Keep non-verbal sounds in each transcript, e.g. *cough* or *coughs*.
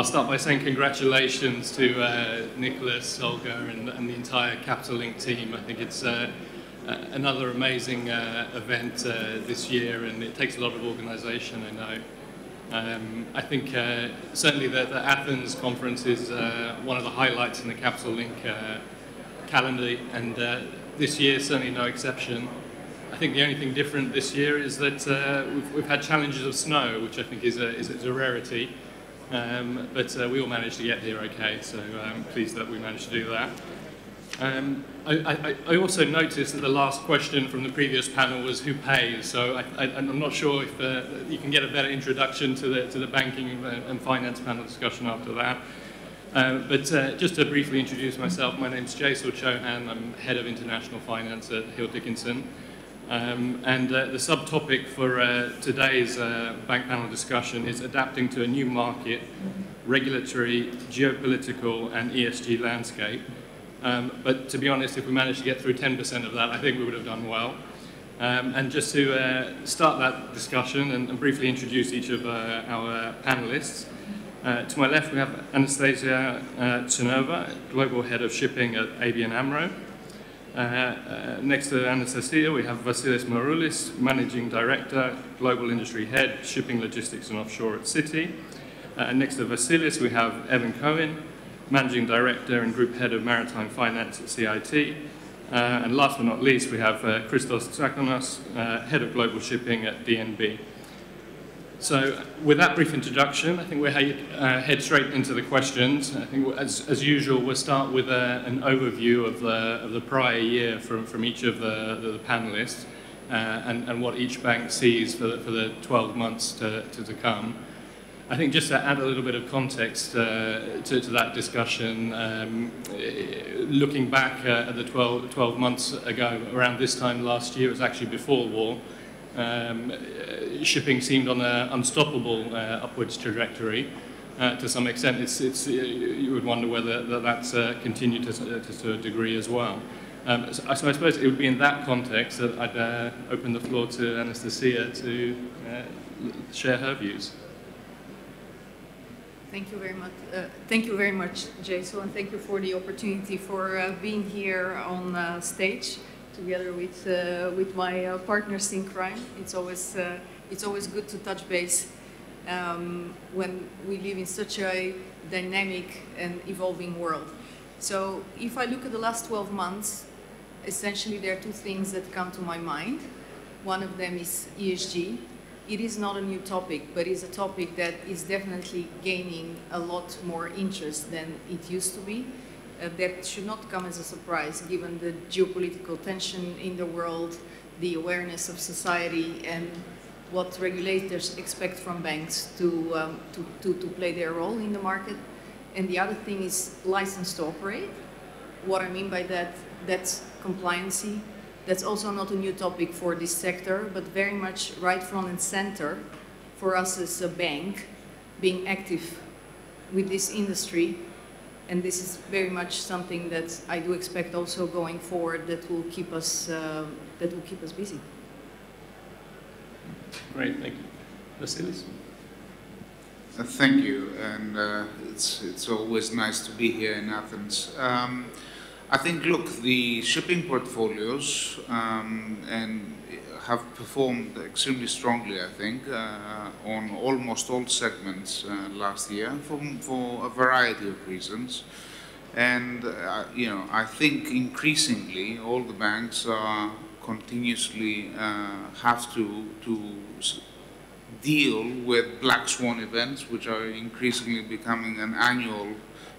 I'll start by saying congratulations to uh, Nicholas, Olga, and, and, the entire Capital Link team. I think it's uh, uh, another amazing uh, event uh, this year, and it takes a lot of organisation, I know. Um, I think uh, certainly the, the, Athens conference is one of the highlights in the Capital Link calendar, and this year certainly no exception. I think the only thing different this year is that we've, we've, had challenges of snow, which I think is a, is a rarity. Um, but uh, we all managed to get here okay, so I'm um, pleased that we managed to do that. Um, I, I, I, also noticed that the last question from the previous panel was who pays, so I, am not sure if uh, you can get a better introduction to the, to the banking and finance panel discussion after that. Uh, but uh, just to briefly introduce myself, my name is Jasel Chauhan, I'm Head of International Finance at Hill Dickinson. Um, and uh, the subtopic for uh, today's uh, bank panel discussion is adapting to a new market, regulatory, geopolitical, and ESG landscape. Um, but to be honest, if we managed to get through 10% of that, I think we would have done well. Um, and just to uh, start that discussion and, and, briefly introduce each of uh, our panelists, uh, to my left we have Anastassia uh, Global Head of Shipping at ABN AMRO. Uh, uh, next to Anastassia, we have Vasilis Maroulis, Managing Director, Global Industry Head, Shipping Logistics and Offshore at Citi. Uh, next to Vasilis, we have Evan Cohen, Managing Director and Group Head of Maritime Finance at CIT. Uh, and last but not least, we have uh, Christos Tsakonas, uh, Head of Global Shipping at DNB. So with that brief introduction, I think we'll uh, head straight into the questions. I think as, as usual, we'll start with a, uh, an overview of the, of the prior year from, from each of the, the, the panelists uh, and, and what each bank sees for the, for the 12 months to, to, to come. I think just to add a little bit of context uh, to, to, that discussion, um, looking back uh, at the 12, 12, months ago, around this time last year, it was actually before the war, um, shipping seemed on an unstoppable uh, upwards trajectory. Uh, to some extent, it's, it's, uh, you would wonder whether that that's uh, continued to, to, a degree as well. Um, so, so, I suppose it would be in that context that I'd uh, open the floor to Anastassia to uh, share her views. Thank you very much. Uh, thank you very much, Jason, and thank you for the opportunity for uh, being here on uh, stage together with uh, with my uh, partners in crime. It's always uh, it's always good to touch base um, when we live in such a dynamic and evolving world. So if I look at the last 12 months, essentially there are two things that come to my mind. One of them is ESG. It is not a new topic, but it's a topic that is definitely gaining a lot more interest than it used to be. Uh, that should not come as a surprise given the geopolitical tension in the world, the awareness of society, and what regulators expect from banks to, um, to, to, to, play their role in the market. And the other thing is license to operate. What I mean by that, that's compliancy. That's also not a new topic for this sector, but very much right front and center for us as a bank being active with this industry. And this is very much something that I do expect also going forward that will keep us, uh, that will keep us busy. Great, thank you. Vasilis? Uh, thank you, and uh, it's, it's always nice to be here in Athens. Um, I think, look, the shipping portfolios um, and have performed extremely strongly, I think, uh, on almost all segments uh, last year for, for a variety of reasons. And, uh, you know, I think increasingly all the banks are continuously have to, to deal with black swan events, which are increasingly becoming an annual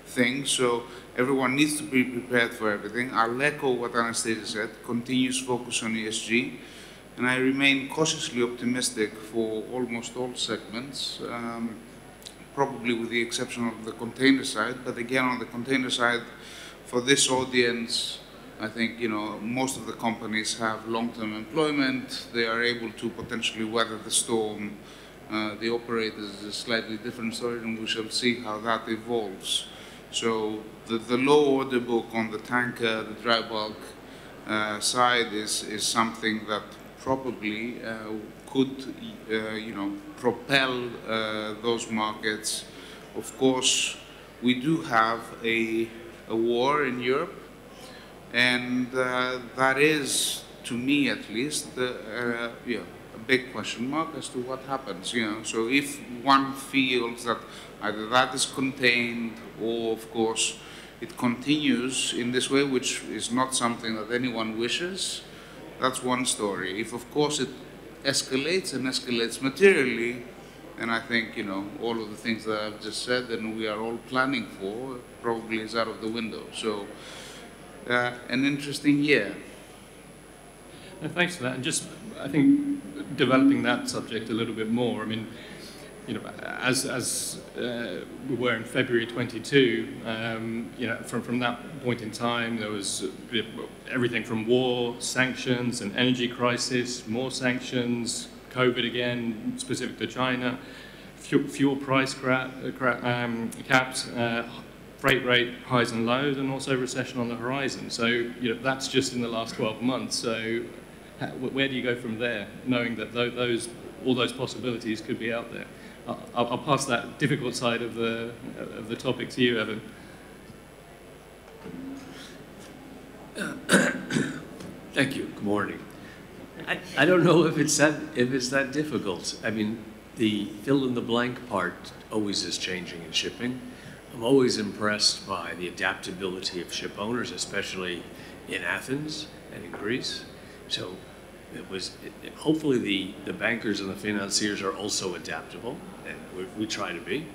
thing. So everyone needs to be prepared for everything. I'll echo what Anastassia said, continuous focus on ESG. And I remain cautiously optimistic for almost all segments, um, probably with the exception of the container side. But again, on the container side, for this audience, I think you know most of the companies have long-term employment. They are able to potentially weather the storm. Uh, the operators is a slightly different story, and we shall see how that evolves. So the, the low order book on the tanker, the dry bulk uh, side is is something that probably uh, could uh, you know propel uh, those markets of course, we do have a, a war in Europe, and that is, to me at least, yeah, a big question mark as to what happens. You know, so if one feels that either that is contained, or of course, it continues in this way, which is not something that anyone wishes, that's one story. If, of course, it escalates and escalates materially, and I think, you know, all of the things that I've just said and we are all planning for probably is out of the window. So, uh, an interesting year. Thanks for that. And just, I think, developing that subject a little bit more. I mean, you know, as, as uh, we were in February 22, um, you know, from, from that point in time, there was everything from war, sanctions, an energy crisis, more sanctions, COVID again, specific to China, fuel, fuel price um, caps, uh, freight rate highs and lows, and also recession on the horizon. So, you know, that's just in the last 12 months. So, where do you go from there, knowing that those, all those possibilities could be out there? I'll, I'll pass that difficult side of the, of the topic to you, Evan. *coughs* Thank you. Good morning. I, I don't know if it's that if it's that difficult. I mean, the fill in the blank part always is changing in shipping. I'm always impressed by the adaptability of ship owners, especially in Athens and in Greece. So it was it, hopefully the, the bankers and the financiers are also adaptable, and we, we try to be.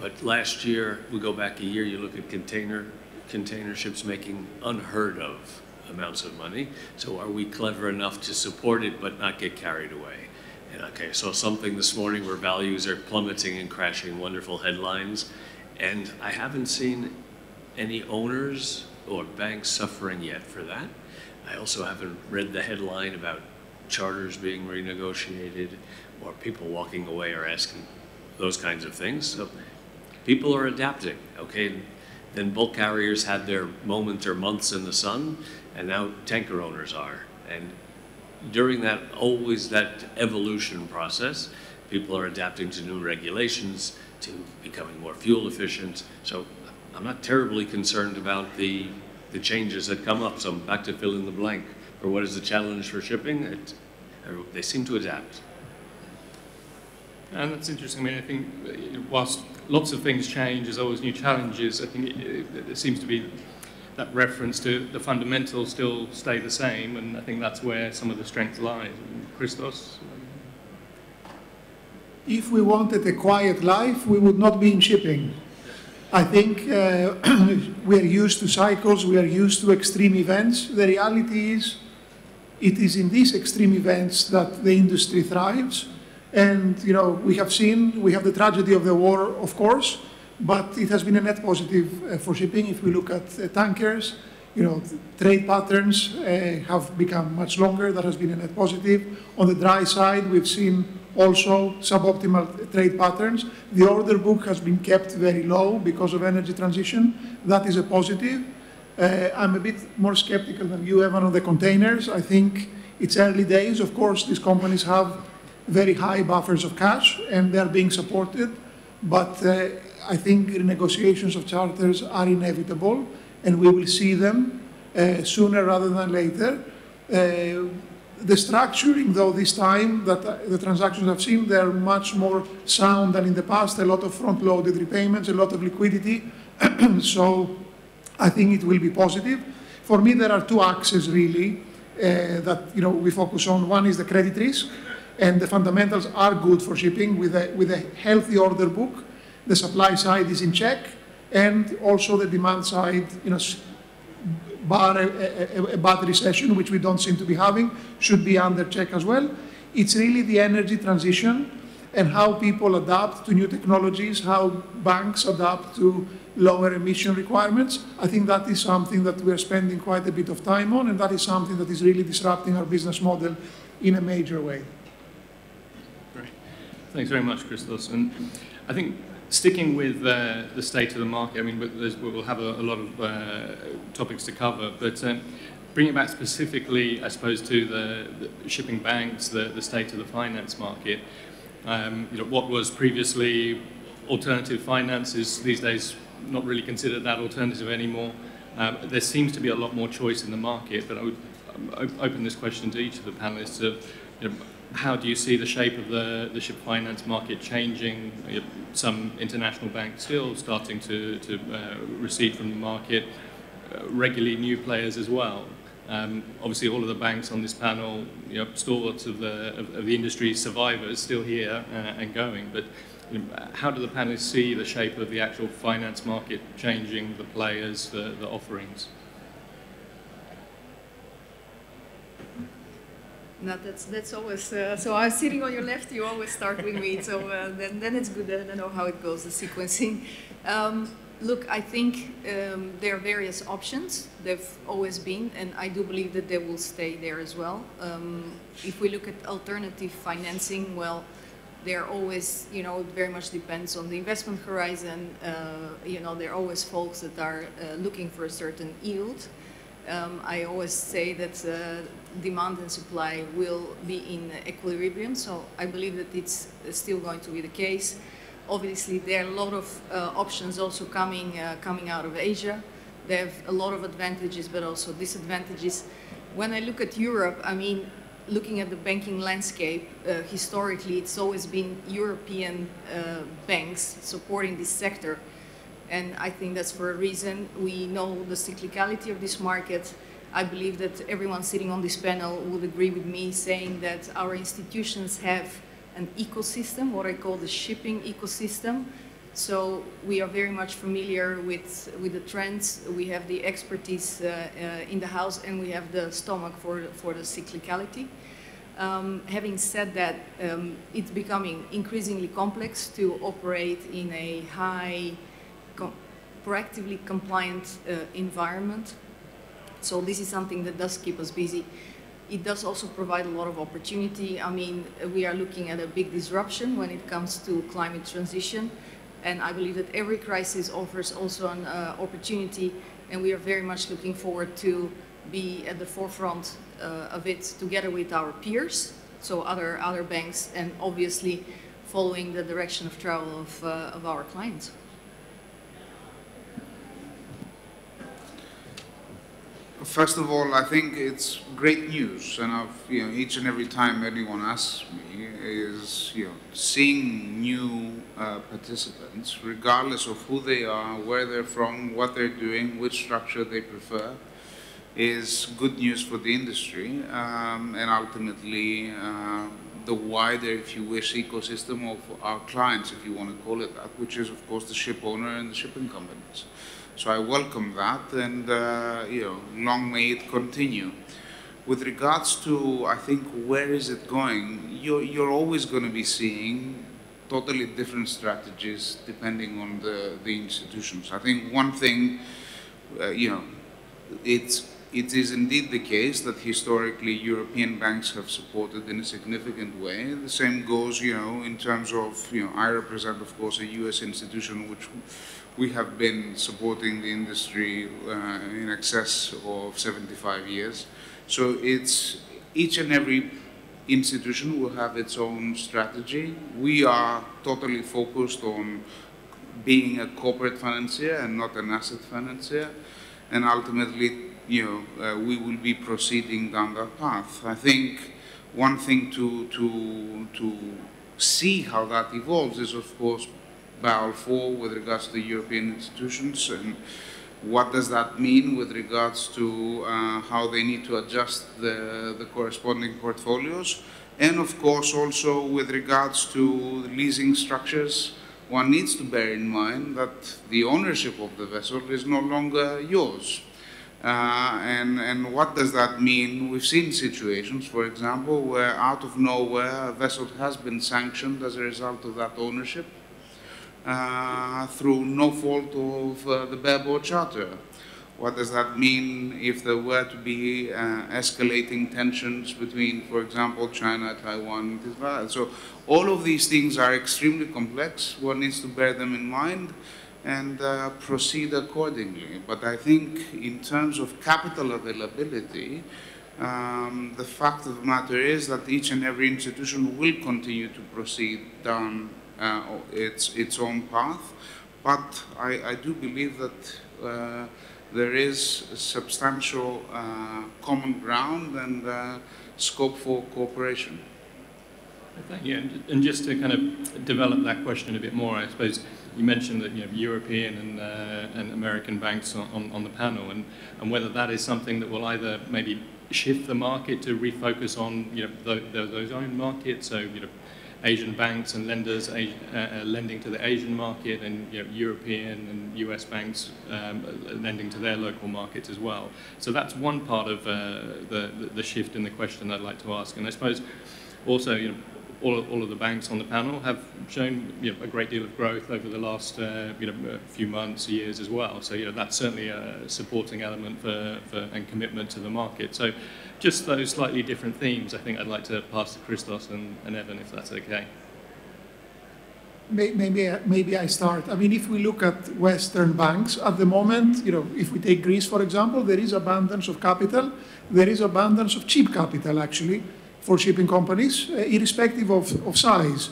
But last year, we go back a year, you look at container container ships making unheard of amounts of money. So are we clever enough to support it but not get carried away? And okay, so something this morning where values are plummeting and crashing, wonderful headlines. And I haven't seen any owners or banks suffering yet for that. I also haven't read the headline about charters being renegotiated or people walking away or asking those kinds of things. So people are adapting, okay? Then bulk carriers had their moment or months in the sun, and now tanker owners are. And during that, always that evolution process, people are adapting to new regulations, to becoming more fuel efficient. So I'm not terribly concerned about the the changes that come up. So I'm back to fill in the blank Or what is the challenge for shipping. It, they seem to adapt. And that's interesting. I mean, I think uh, whilst lots of things change, there's always new challenges. I think it, it, it seems to be that reference to the fundamentals still stay the same, and I think that's where some of the strength lies. Christos? If we wanted a quiet life, we would not be in shipping. I think uh, *clears throat* we are used to cycles, we are used to extreme events. The reality is, it is in these extreme events that the industry thrives. And, you know, we have seen, we have the tragedy of the war, of course, but it has been a net positive uh, for shipping. If we look at uh, tankers, you know, trade patterns uh, have become much longer. That has been a net positive. On the dry side, we've seen also suboptimal trade patterns. The order book has been kept very low because of energy transition. That is a positive. Uh, I'm a bit more skeptical than you, Evan, on the containers. I think it's early days. Of course, these companies have very high buffers of cash and they're being supported. But uh, I think renegotiations of charters are inevitable and we will see them uh, sooner rather than later. The structuring, though, this time that uh, the transactions I've seen, they're much more sound than in the past. A lot of front-loaded repayments, a lot of liquidity. *clears throat* so I think it will be positive. For me, there are two axes really uh, that you know we focus on. One is the credit risk, and the fundamentals are good for shipping with a with a healthy order book. The supply side is in check, and also the demand side, you know, bar a, a, a, bad recession, which we don't seem to be having, should be under check as well. It's really the energy transition and how people adapt to new technologies, how banks adapt to lower emission requirements. I think that is something that we're spending quite a bit of time on, and that is something that is really disrupting our business model in a major way. Great. Thanks very much, Christos. And I think sticking with uh, the state of the market, I mean, we'll have a, a lot of uh, topics to cover, but um, bring it back specifically, I suppose, to the, the shipping banks, the, the, state of the finance market. Um, you know, what was previously alternative finance is these days not really considered that alternative anymore. Um, there seems to be a lot more choice in the market, but I would um, open this question to each of the panelists. Of, you know, how do you see the shape of the, the ship finance market changing? Some international banks still starting to, to uh, recede from the market, uh, regularly new players as well. Um, obviously, all of the banks on this panel, you know, stalwarts of the, of, of the industry survivors, still here uh, and going. But you know, how do the panelists see the shape of the actual finance market changing, the players, the, the offerings? No, that's that's always. Uh, so I'm sitting on your left. You always start with me. So uh, then then it's good. to know how it goes. The sequencing. Um, look, I think um, there are various options. They've always been, and I do believe that they will stay there as well. Um, if we look at alternative financing, well, there are always, you know, it very much depends on the investment horizon. Uh, you know, there are always folks that are uh, looking for a certain yield. Um, I always say that uh, demand and supply will be in equilibrium, so I believe that it's still going to be the case. Obviously, there are a lot of uh, options also coming, uh, coming out of Asia. They have a lot of advantages, but also disadvantages. When I look at Europe, I mean, looking at the banking landscape, uh, historically, it's always been European uh, banks supporting this sector. And I think that's for a reason. We know the cyclicality of this market. I believe that everyone sitting on this panel would agree with me saying that our institutions have an ecosystem, what I call the shipping ecosystem. So we are very much familiar with, with the trends. We have the expertise uh, uh, in the house and we have the stomach for, for the cyclicality. Um, having said that, um, it's becoming increasingly complex to operate in a high, proactively compliant uh, environment. So this is something that does keep us busy it does also provide a lot of opportunity. I mean, we are looking at a big disruption when it comes to climate transition. And I believe that every crisis offers also an uh, opportunity. And we are very much looking forward to be at the forefront uh, of it together with our peers, so other, other banks, and obviously following the direction of travel of, uh, of our clients. First of all, I think it's great news, and I've, you know, each and every time anyone asks me, is you know, seeing new uh, participants, regardless of who they are, where they're from, what they're doing, which structure they prefer, is good news for the industry, um, and ultimately uh, the wider, if you wish, ecosystem of our clients, if you want to call it that, which is, of course, the ship owner and the shipping companies. So I welcome that, and uh, you know, long may it continue. With regards to, I think, where is it going? You're, you're always going to be seeing totally different strategies depending on the, the institutions. I think one thing, uh, you know, it's it is indeed the case that historically European banks have supported in a significant way. The same goes, you know, in terms of, you know, I represent, of course, a U.S. institution which we have been supporting the industry uh, in excess of 75 years. So it's each and every institution will have its own strategy. We are totally focused on being a corporate financier and not an asset financier. And ultimately, you know, uh, we will be proceeding down that path. I think one thing to, to, to see how that evolves is, of course, Basel IV with regards to the European institutions and what does that mean with regards to uh, how they need to adjust the, the corresponding portfolios and of course also with regards to leasing structures one needs to bear in mind that the ownership of the vessel is no longer yours. Uh, and, and what does that mean? We've seen situations, for example, where out of nowhere a vessel has been sanctioned as a result of that ownership through no fault of uh, the bareboat charter. What does that mean if there were to be uh, escalating tensions between, for example, China, Taiwan, Israel? So all of these things are extremely complex. One needs to bear them in mind and uh, proceed accordingly. But I think in terms of capital availability, um, the fact of the matter is that each and every institution will continue to proceed down uh, its its own path. But I, I do believe that uh, there is substantial uh, common ground and uh, scope for cooperation. Thank you. And, just to kind of develop that question a bit more, I suppose you mentioned that you know, European and, uh, and American banks on, on, on the panel, and, and whether that is something that will either maybe shift the market to refocus on you know, the, the, those own markets, so you know, Asian banks and lenders uh, uh, lending to the Asian market and you know, European and US banks um, lending to their local markets as well. So that's one part of uh, the, the shift in the question I'd like to ask. And I suppose also, you know, all, all of the banks on the panel have shown you know, a great deal of growth over the last uh, you know, few months, years as well. So you know, that's certainly a supporting element for, for, and commitment to the market. So just those slightly different themes, I think I'd like to pass to Christos and, and Evan, if that's okay. Maybe, maybe I start. I mean, if we look at Western banks at the moment, you know, if we take Greece, for example, there is abundance of capital. There is abundance of cheap capital, actually for shipping companies, uh, irrespective of, of size.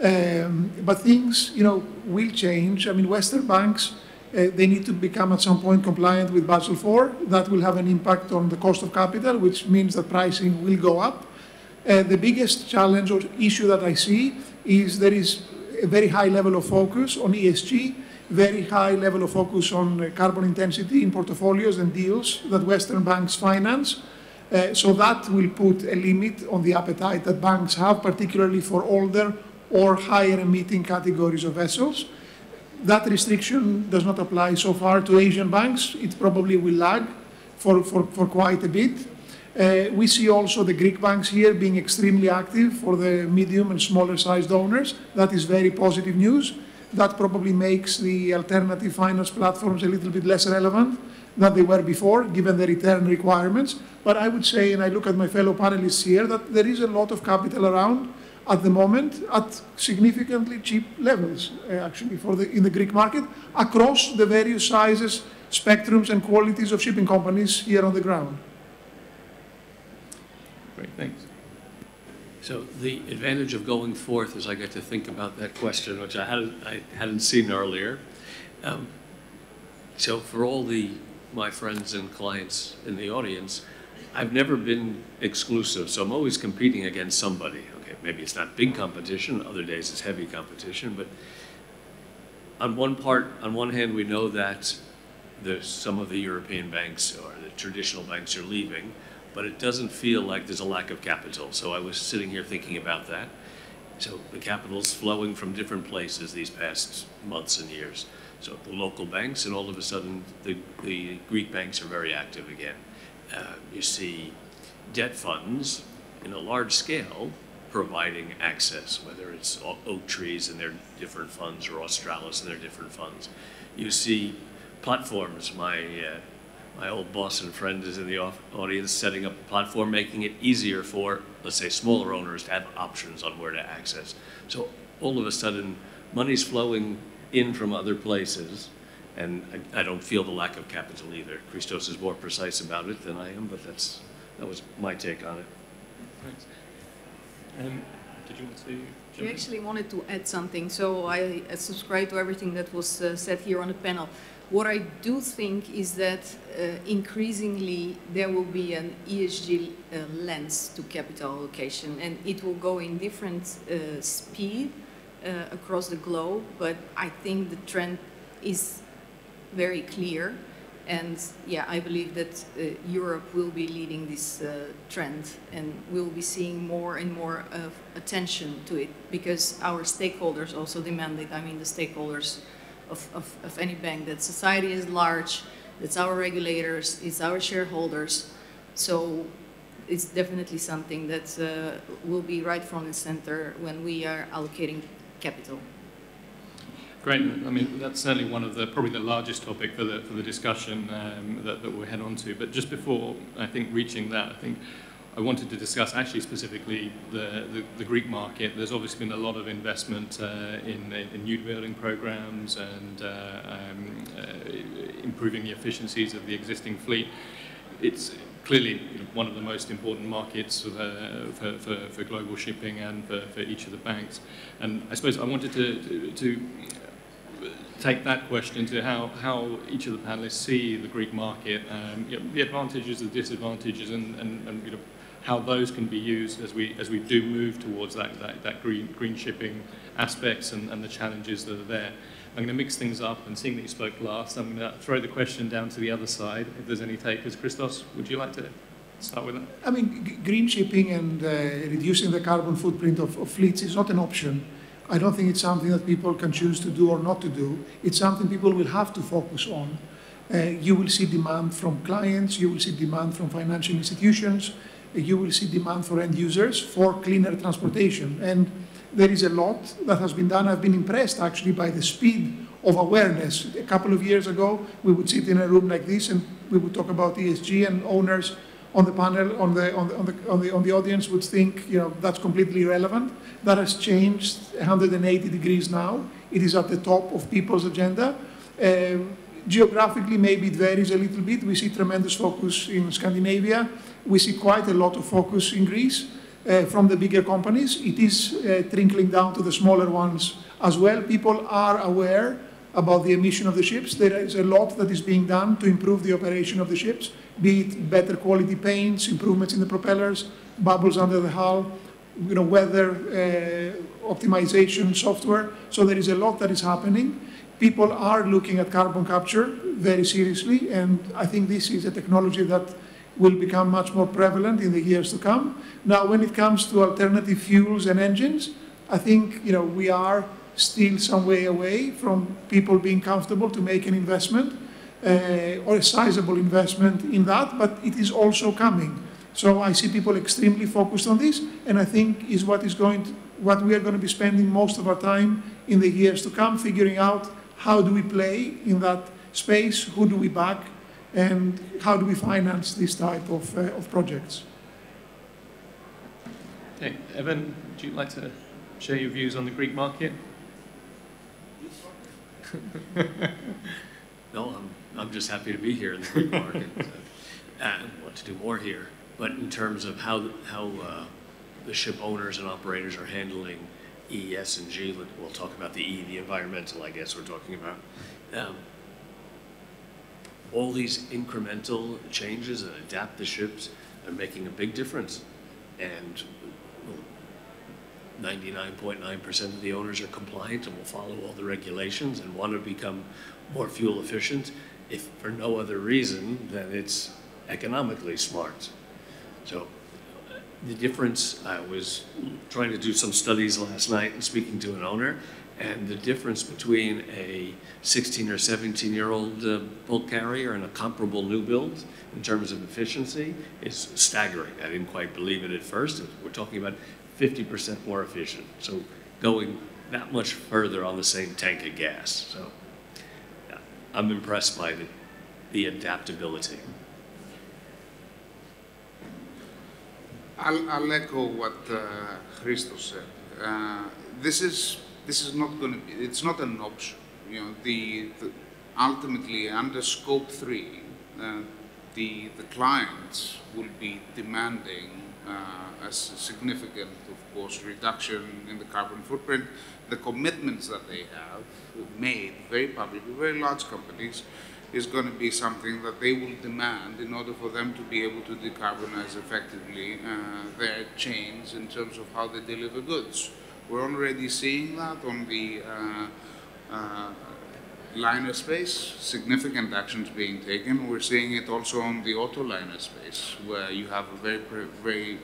Um, but things, you know, will change. I mean, Western banks, uh, they need to become at some point compliant with Basel IV. That will have an impact on the cost of capital, which means that pricing will go up. Uh, the biggest challenge or issue that I see is there is a very high level of focus on ESG, very high level of focus on carbon intensity in portfolios and deals that Western banks finance. Uh, so that will put a limit on the appetite that banks have, particularly for older or higher emitting categories of vessels. That restriction does not apply so far to Asian banks. It probably will lag for, for, for quite a bit. Uh, we see also the Greek banks here being extremely active for the medium and smaller sized owners. That is very positive news. That probably makes the alternative finance platforms a little bit less relevant than they were before, given the return requirements. But I would say, and I look at my fellow panelists here, that there is a lot of capital around at the moment at significantly cheap levels, uh, actually, for the, in the Greek market across the various sizes, spectrums, and qualities of shipping companies here on the ground. Great, thanks. So the advantage of going forth is I get to think about that question, which I hadn't, I hadn't seen earlier. Um, so for all the my friends and clients in the audience, I've never been exclusive, so I'm always competing against somebody. Okay, maybe it's not big competition, other days it's heavy competition, but on one part, on one hand, we know that there's some of the European banks or the traditional banks are leaving, but it doesn't feel like there's a lack of capital. So I was sitting here thinking about that. So the capital's flowing from different places these past months and years. So the local banks, and all of a sudden, the, the Greek banks are very active again. Uh, you see debt funds in a large scale providing access, whether it's Oaktrees and their different funds or Australis and their different funds. You see platforms. My, uh, my old boss and friend is in the audience setting up a platform, making it easier for, let's say, smaller owners to have options on where to access. So all of a sudden, money's flowing in from other places. And I, I, don't feel the lack of capital either. Christos is more precise about it than I am, but that's, that was my take on it. Thanks. Um, did you want to? We actually wanted to add something. So I, I subscribe to everything that was uh, said here on the panel. What I do think is that uh, increasingly there will be an ESG uh, lens to capital allocation, and it will go in different uh, speed uh, across the globe, but I think the trend is very clear. And yeah, I believe that uh, Europe will be leading this uh, trend and we'll be seeing more and more attention to it because our stakeholders also demand it. I mean, the stakeholders of, of, of any bank, that society is large, it's our regulators, it's our shareholders. So it's definitely something that uh, will be right front and center when we are allocating capital. Great. I mean, that's certainly one of the, probably the largest topic for the, for the discussion um, that, that we'll head on to. But just before, I think, reaching that, I think I wanted to discuss actually specifically the, the, the Greek market. There's obviously been a lot of investment uh, in, in new building programs and uh, um, uh, improving the efficiencies of the existing fleet. It's clearly one of the most important markets for, for, for, global shipping and for, for each of the banks. And I suppose I wanted to, to, to take that question to how, how each of the panelists see the Greek market, um, you know, the advantages, the disadvantages, and, and, and you know, how those can be used as we, as we do move towards that, that, that green, green shipping aspects and, and the challenges that are there. I'm going to mix things up, and seeing that you spoke last, I'm going to throw the question down to the other side, if there's any takers. Christos, would you like to start with that? I mean, green shipping and uh, reducing the carbon footprint of, of fleets is not an option. I don't think it's something that people can choose to do or not to do. It's something people will have to focus on. Uh, you will see demand from clients, you will see demand from financial institutions, uh, you will see demand for end users for cleaner transportation. And there is a lot that has been done. I've been impressed actually by the speed of awareness. A couple of years ago, we would sit in a room like this and we would talk about ESG and owners on the panel, on the, on the, on the, on the, on the audience would think, you know, that's completely irrelevant. That has changed 180 degrees now. It is at the top of people's agenda. Uh, geographically, maybe it varies a little bit. We see tremendous focus in Scandinavia. We see quite a lot of focus in Greece uh, from the bigger companies. It is uh, trickling down to the smaller ones as well. People are aware about the emission of the ships. There is a lot that is being done to improve the operation of the ships be it better quality paints, improvements in the propellers, bubbles under the hull, you know, weather uh, optimization software. So there is a lot that is happening. People are looking at carbon capture very seriously, and I think this is a technology that will become much more prevalent in the years to come. Now, when it comes to alternative fuels and engines, I think you know we are still some way away from people being comfortable to make an investment uh, or a sizable investment in that, but it is also coming. So I see people extremely focused on this, and I think is what is going to, what we are going to be spending most of our time in the years to come, figuring out how do we play in that space, who do we back, and how do we finance this type of, uh, of projects. Okay, Evan, would you like to share your views on the Greek market? *laughs* no, I'm I'm just happy to be here in the Greek market and want to do more here. But in terms of how, how uh, the ship owners and operators are handling E, S, and G, we'll talk about the E, the environmental, I guess we're talking about. Um, all these incremental changes and adapt the ships are making a big difference. And 99.9% of the owners are compliant and will follow all the regulations and want to become more fuel efficient if for no other reason than it's economically smart. So the difference, I was trying to do some studies last night and speaking to an owner, and the difference between a 16 or 17 year old uh, bulk carrier and a comparable new build in terms of efficiency is staggering. I didn't quite believe it at first. We're talking about 50% more efficient. So going that much further on the same tank of gas. So I'm impressed by the, the adaptability. I'll, I'll echo what uh, Christos said. Uh, this is this is not going to be. It's not an option. You know, the, the ultimately under scope three, uh, the the clients will be demanding uh, a significant, of course, reduction in the carbon footprint. The commitments that they have made very publicly, very large companies, is going to be something that they will demand in order for them to be able to decarbonize effectively uh, their chains in terms of how they deliver goods. We're already seeing that on the uh, uh, liner space, significant actions being taken. We're seeing it also on the auto liner space, where you have a very, very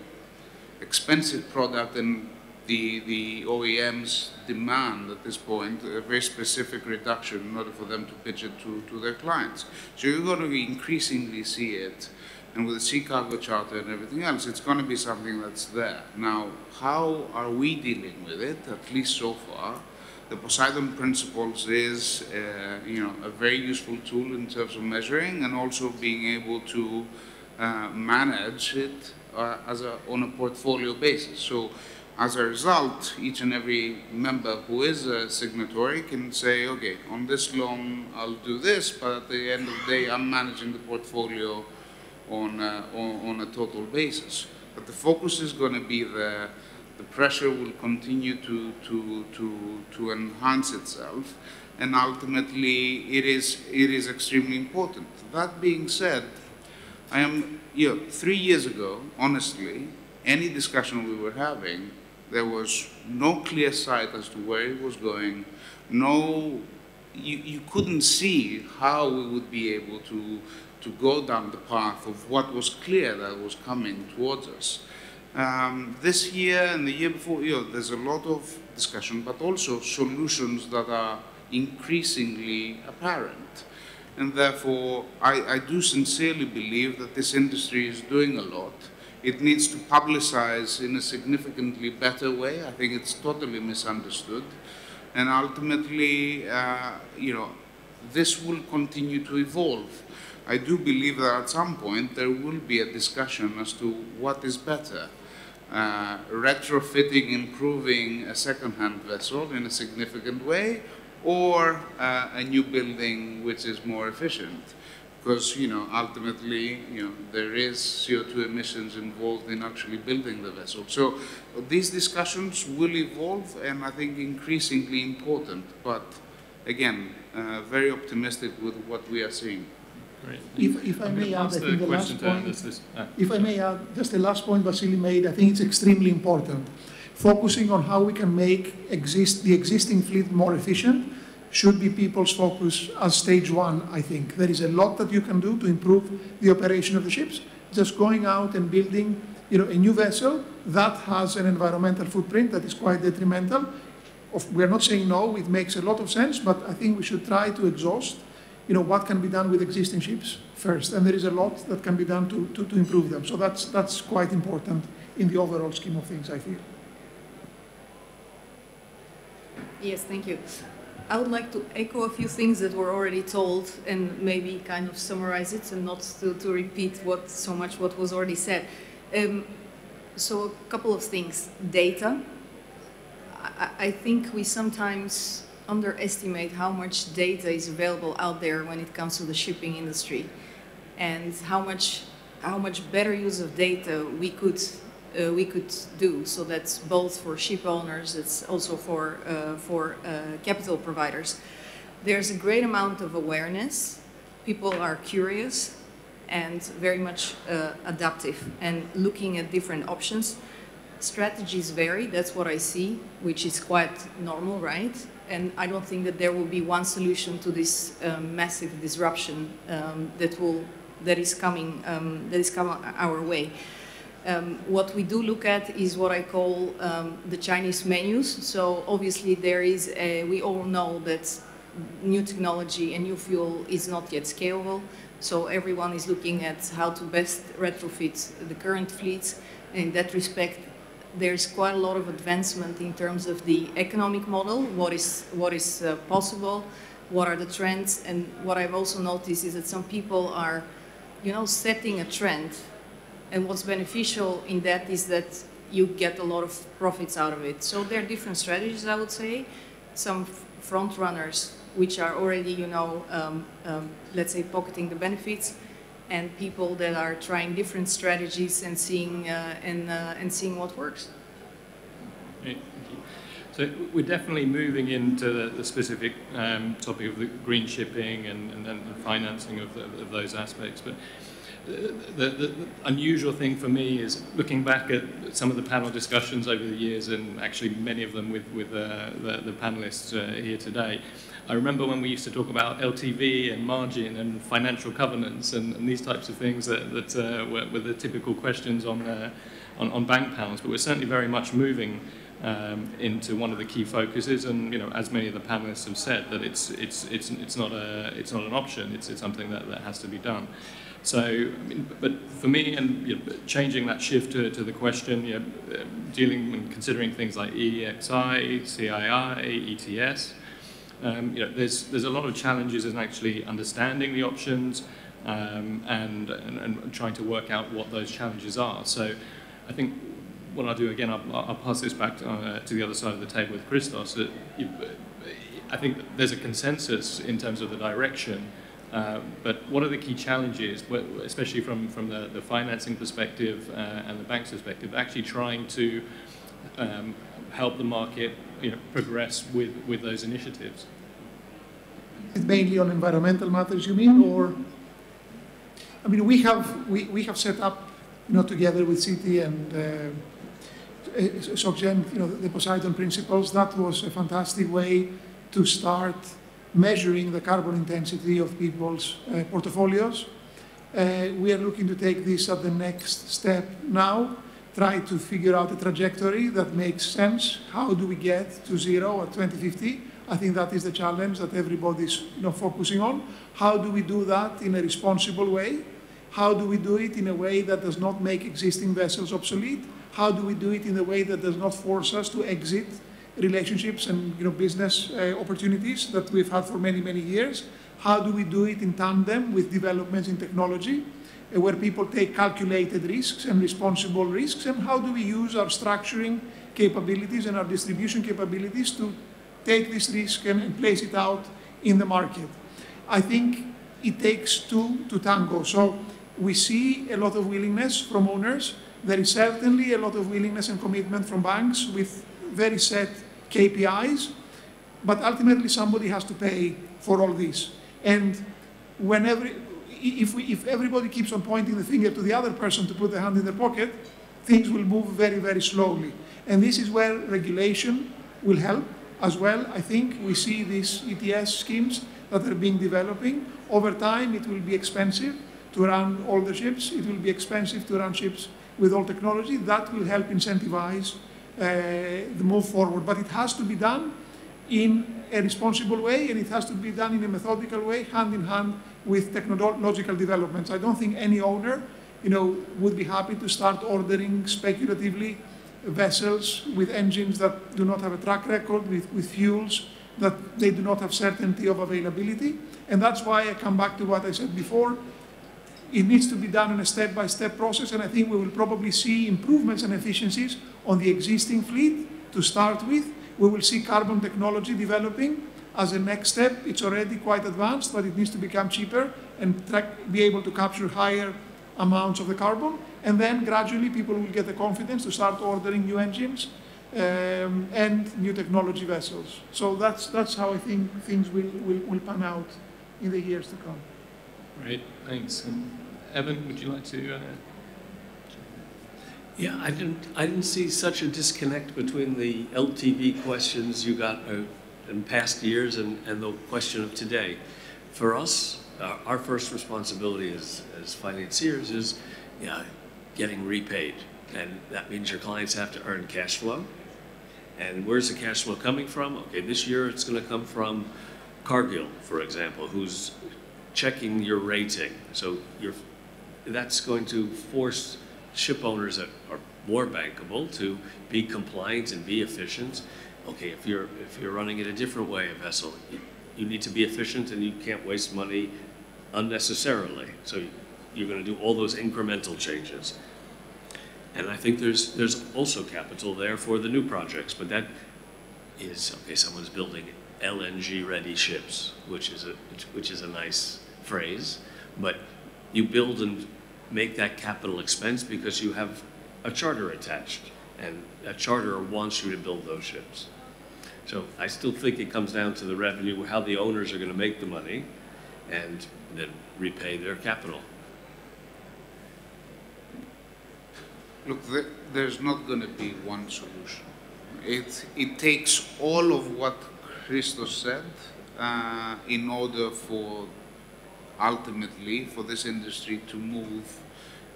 expensive product and the, the OEMs demand at this point a very specific reduction in order for them to pitch it to, to their clients. So you're going to increasingly see it, and with the Sea Cargo Charter and everything else, it's going to be something that's there. Now, how are we dealing with it, at least so far? The Poseidon Principles is, uh, you know, a very useful tool in terms of measuring and also being able to uh, manage it uh, as a, on a portfolio basis. So as a result, each and every member who is a signatory can say, okay, on this loan I'll do this, but at the end of the day I'm managing the portfolio on, uh, on, a total basis. But the focus is going to be there. The pressure will continue to, to, to, to enhance itself, and ultimately it is, it is extremely important. That being said, I am, you know, three years ago, honestly, any discussion we were having, there was no clear sight as to where it was going, no, you, you couldn't see how we would be able to, to go down the path of what was clear that was coming towards us. Um, this year and the year before, you know, there's a lot of discussion, but also solutions that are increasingly apparent. And therefore, I, I do sincerely believe that this industry is doing a lot. It needs to publicize in a significantly better way. I think it's totally misunderstood. And ultimately, uh, you know, this will continue to evolve. I do believe that at some point there will be a discussion as to what is better. Uh, retrofitting, improving a second-hand vessel in a significant way, or uh, a new building which is more efficient. Because, you know, ultimately, you know, there is CO2 emissions involved in actually building the vessel. So these discussions will evolve and I think increasingly important, but again, uh, very optimistic with what we are seeing. Great. If, if I may add, I think the last point, Anders. This- ah. if I may add, just the last point Vasily made, I think it's extremely important. Focusing on how we can make exist, the existing fleet more efficient should be people's focus as stage one, I think. There is a lot that you can do to improve the operation of the ships. Just going out and building, you know, a new vessel that has an environmental footprint that is quite detrimental. Of, we're not saying no, it makes a lot of sense, but I think we should try to exhaust, you know, what can be done with existing ships first. And there is a lot that can be done to, to, to improve them. So that's, that's quite important in the overall scheme of things, I feel. Yes, thank you. I would like to echo a few things that were already told and maybe kind of summarize it and not to, to repeat what so much what was already said. Um, so a couple of things. Data. I, I think we sometimes underestimate how much data is available out there when it comes to the shipping industry and how much how much better use of data we could uh, we could do. So that's both for ship owners, it's also for, uh, for uh, capital providers. There's a great amount of awareness. People are curious and very much uh, adaptive and looking at different options. Strategies vary, that's what I see, which is quite normal, right? And I don't think that there will be one solution to this um, massive disruption um, that will that is coming um, that is coming our way. Um, what we do look at is what I call um, the Chinese menus. So obviously there is, a, we all know that new technology and new fuel is not yet scalable. So everyone is looking at how to best retrofit the current fleets. In that respect, there's quite a lot of advancement in terms of the economic model, what is, what is uh, possible, what are the trends, and what I've also noticed is that some people are, you know, setting a trend and what's beneficial in that is that you get a lot of profits out of it. So there are different strategies, I would say. Some front runners, which are already, you know, um, um, let's say pocketing the benefits, and people that are trying different strategies and seeing uh, and uh, and seeing what works. So we're definitely moving into the, the specific um, topic of the green shipping and, and, and financing of, the, of those aspects. But the, the, unusual thing for me is looking back at some of the panel discussions over the years, and actually many of them with, with uh, the, the panelists uh, here today. I remember when we used to talk about LTV and margin and financial covenants and, and these types of things that, that uh, were, were, the typical questions on, uh, on, on bank panels, but we're certainly very much moving um, into one of the key focuses, and you know, as many of the panelists have said, that it's it's it's it's not a it's not an option. It's it's something that, that has to be done. So, I mean, but for me, and you know, changing that shift to, to the question, you know, dealing and considering things like EEXI, CII, ETS, um, you know, there's there's a lot of challenges in actually understanding the options um, and, and and trying to work out what those challenges are. So, I think what I'll do again, I'll, I'll pass this back to, uh, to, the other side of the table with Christos. That you, I think there's a consensus in terms of the direction Um, but what are the key challenges, especially from, from the, the financing perspective uh, and the bank's perspective, actually trying to um, help the market you know, progress with, with those initiatives? It's mainly on environmental matters, you mean, or? I mean, we have, we, we have set up, you know, together with Citi and uh, SocGen, you know, the Poseidon principles. That was a fantastic way to start measuring the carbon intensity of people's uh, portfolios. Uh, we are looking to take this at the next step now, try to figure out a trajectory that makes sense. How do we get to zero at 2050? I think that is the challenge that everybody's you know, focusing on. How do we do that in a responsible way? How do we do it in a way that does not make existing vessels obsolete? How do we do it in a way that does not force us to exit relationships and you know, business uh, opportunities that we've had for many, many years? How do we do it in tandem with developments in technology uh, where people take calculated risks and responsible risks? And how do we use our structuring capabilities and our distribution capabilities to take this risk and, and place it out in the market? I think it takes two to tango. So we see a lot of willingness from owners. There is certainly a lot of willingness and commitment from banks with very set KPIs, but ultimately somebody has to pay for all this. And whenever, if, we, if everybody keeps on pointing the finger to the other person to put the hand in their pocket, things will move very, very slowly. And this is where regulation will help as well. I think we see these ETS schemes that are being developing. Over time, it will be expensive to run all the ships. It will be expensive to run ships with all technology. That will help incentivize Uh, the move forward. But it has to be done in a responsible way and it has to be done in a methodical way, hand in hand with technological developments. I don't think any owner you know, would be happy to start ordering speculatively vessels with engines that do not have a track record, with, with fuels that they do not have certainty of availability. And that's why I come back to what I said before. It needs to be done in a step-by-step -step process, and I think we will probably see improvements and efficiencies on the existing fleet to start with. We will see carbon technology developing as a next step. It's already quite advanced, but it needs to become cheaper and be able to capture higher amounts of the carbon. And then gradually people will get the confidence to start ordering new engines um, and new technology vessels. So that's, that's how I think things will, will, will pan out in the years to come. Great, thanks. And Evan, would you like to? Uh... Yeah, I didn't, I didn't see such a disconnect between the LTV questions you got uh, in past years and, and the question of today. For us, uh, our first responsibility as, as financiers is yeah, getting repaid. And that means your clients have to earn cash flow. And where's the cash flow coming from? Okay, this year it's going to come from Cargill, for example, who's checking your rating. So that's going to force ship owners that are more bankable to be compliant and be efficient. Okay, if you're if you're running it a different way, a vessel, you, need to be efficient and you can't waste money unnecessarily. So you're going to do all those incremental changes. And I think there's there's also capital there for the new projects, but that is okay. Someone's building LNG-ready ships, which is a which is a nice phrase, but you build and make that capital expense because you have a charter attached, and a charter wants you to build those ships. So I still think it comes down to the revenue, how the owners are going to make the money, and then repay their capital. Look, there's not going to be one solution. It, it takes all of what Christos said uh, in order for ultimately for this industry to move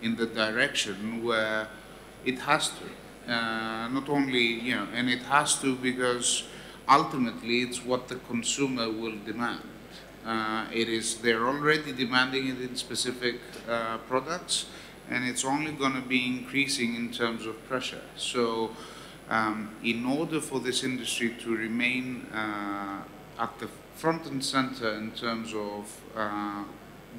in the direction where it has to. Uh, not only, you know, and it has to because ultimately it's what the consumer will demand. Uh, it is, they're already demanding it in specific uh, products and it's only going to be increasing in terms of pressure. So um, in order for this industry to remain uh, at the front and center in terms of uh,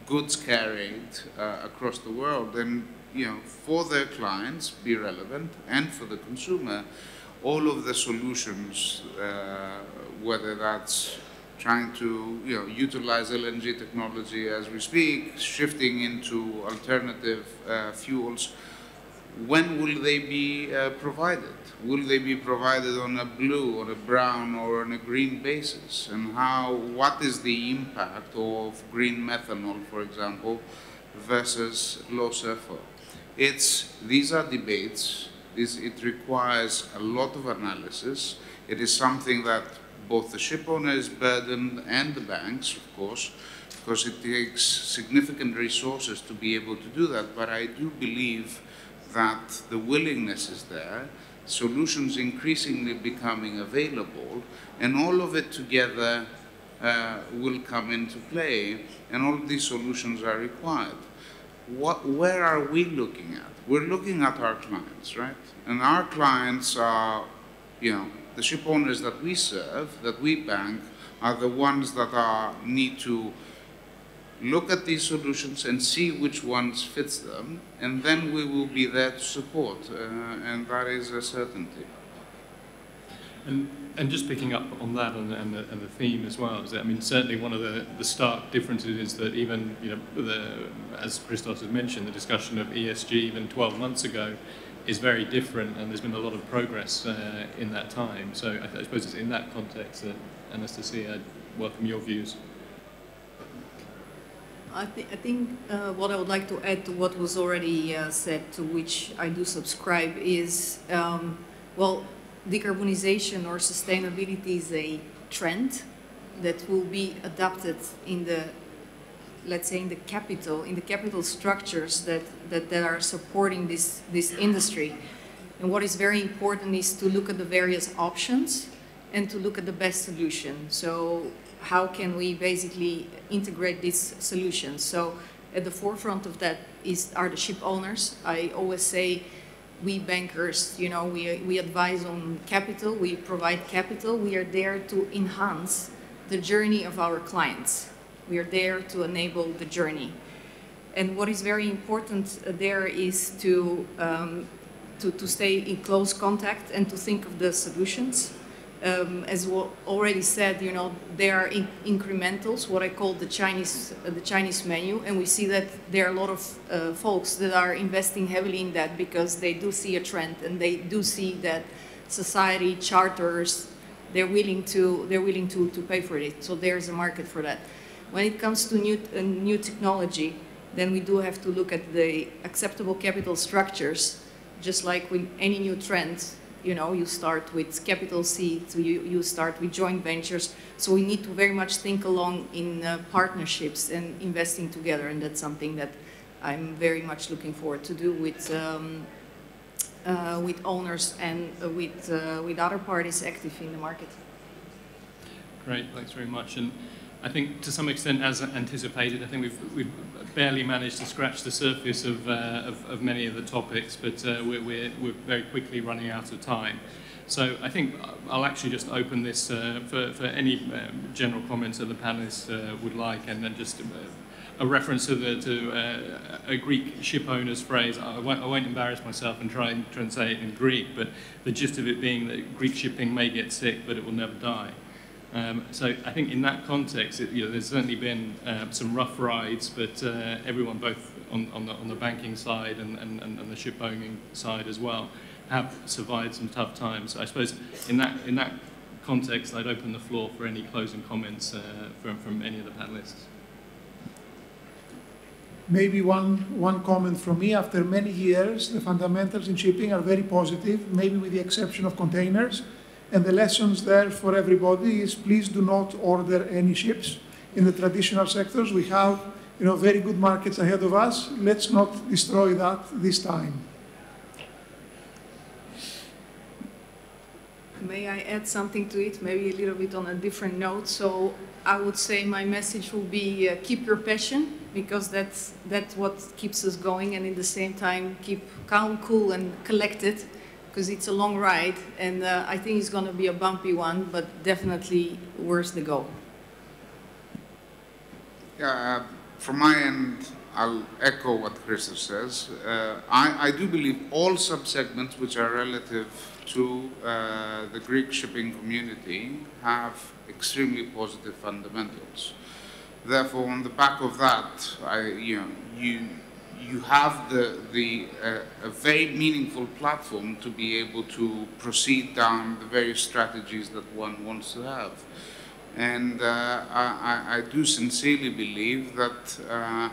goods carried uh, across the world, and you know, for their clients be relevant and for the consumer, all of the solutions, uh, whether that's trying to you know, utilize LNG technology as we speak, shifting into alternative uh, fuels. When will they be uh, provided? Will they be provided on a blue, on a brown, or on a green basis? And how? What is the impact of green methanol, for example, versus low sulfur? It's these are debates. This, it requires a lot of analysis. It is something that both the ship owners burden and the banks, of course, because it takes significant resources to be able to do that. But I do believe that the willingness is there, solutions increasingly becoming available, and all of it together uh, will come into play, and all these solutions are required. What, where are we looking at? We're looking at our clients, right? And our clients are, you know, the ship owners that we serve, that we bank, are the ones that are, need to look at these solutions and see which ones fits them, and then we will be there to support, uh, and that is a certainty. And, and just picking up on that and, and, the, and the theme as well, is that, I mean, certainly one of the, the stark differences is that even, you know, the, as Christos has mentioned, the discussion of ESG even 12 months ago is very different, and there's been a lot of progress uh, in that time. So I, I, suppose it's in that context that, Anastassia, I'd welcome your views. I, th I think uh, what I would like to add to what was already uh, said, to which I do subscribe, is um, well, decarbonization or sustainability is a trend that will be adopted in the let's say in the capital, in the capital structures that, that, that are supporting this, this industry. And what is very important is to look at the various options and to look at the best solution. So how can we basically integrate these solutions? So at the forefront of that is, are the ship owners. I always say we bankers, you know, we, we advise on capital, we provide capital, we are there to enhance the journey of our clients. We are there to enable the journey. And what is very important there is to, um, to, to stay in close contact and to think of the solutions. Um, as already said, you know, there are in incrementals, what I call the Chinese, uh, the Chinese menu, and we see that there are a lot of uh, folks that are investing heavily in that because they do see a trend and they do see that society, charters, they're willing to, they're willing to, to pay for it. So there's a market for that. When it comes to new, uh, new technology, then we do have to look at the acceptable capital structures, just like with any new trend, you know, you start with capital seeds, you, you start with joint ventures. So we need to very much think along in uh, partnerships and investing together, and that's something that I'm very much looking forward to do with um, uh, with owners and uh, with uh, with other parties active in the market. Great, thanks very much. And I think to some extent, as anticipated, I think we've, we've barely managed to scratch the surface of, uh, of, of, many of the topics, but uh, we're, we're, we're, very quickly running out of time. So I think I'll actually just open this uh, for, for any um, general comments that the panelists uh, would like, and then just uh, a reference to, the, to uh, a Greek ship owner's phrase. I won't, I won't, embarrass myself and try and translate it in Greek, but the gist of it being that Greek shipping may get sick, but it will never die. Um, so I think in that context, it, you know, there's certainly been uh, some rough rides, but uh, everyone, both on, on, the, on the banking side and, and, and the ship owning side as well, have survived some tough times. I suppose in that, in that context, I'd open the floor for any closing comments uh, from, from any of the panelists. Maybe one, one comment from me. After many years, the fundamentals in shipping are very positive, maybe with the exception of containers. And the lessons there for everybody is please do not order any ships in the traditional sectors. We have you know, very good markets ahead of us. Let's not destroy that this time. May I add something to it, maybe a little bit on a different note? So I would say my message will be uh, keep your passion because that's, that's what keeps us going and in the same time keep calm, cool and collected because it's a long ride, and uh, I think it's going to be a bumpy one, but definitely worth the go. Yeah, uh, from my end, I'll echo what Christos says. Uh, I, I, do believe all subsegments which are relative to uh, the Greek shipping community have extremely positive fundamentals. Therefore, on the back of that, I, you know, you you have the the uh, a very meaningful platform to be able to proceed down the various strategies that one wants to have. And uh, I, I- do sincerely believe that uh,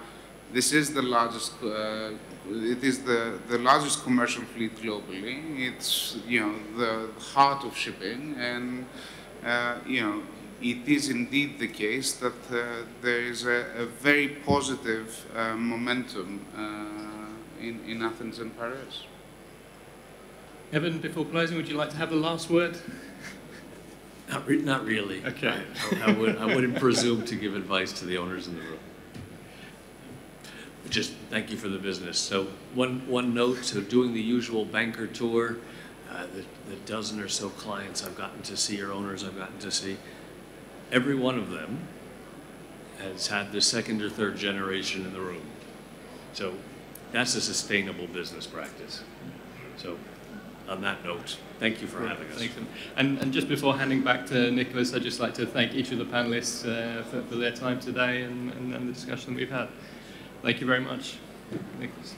this is the largest. Uh, it is the, the largest commercial fleet globally. It's you know the heart of shipping, and uh, you know it is indeed the case that uh, there is a, a very positive uh, momentum uh, in, in Athens and Piraeus. Evan, before closing, would you like to have the last word? *laughs* Not, re- not really. Okay. I, I would, I wouldn't presume to give advice to the owners in the room. Just thank you for the business. So one, one note, so doing the usual banker tour, uh, the, the dozen or so clients I've gotten to see or owners I've gotten to see, every one of them has had the second or third generation in the room. So that's a sustainable business practice. So on that note, thank you for having us. Thanks. And, and just before handing back to Nicolas, I'd just like to thank each of the panelists uh, for, for their time today and, and, and the discussion we've had. Thank you very much, Nicolas.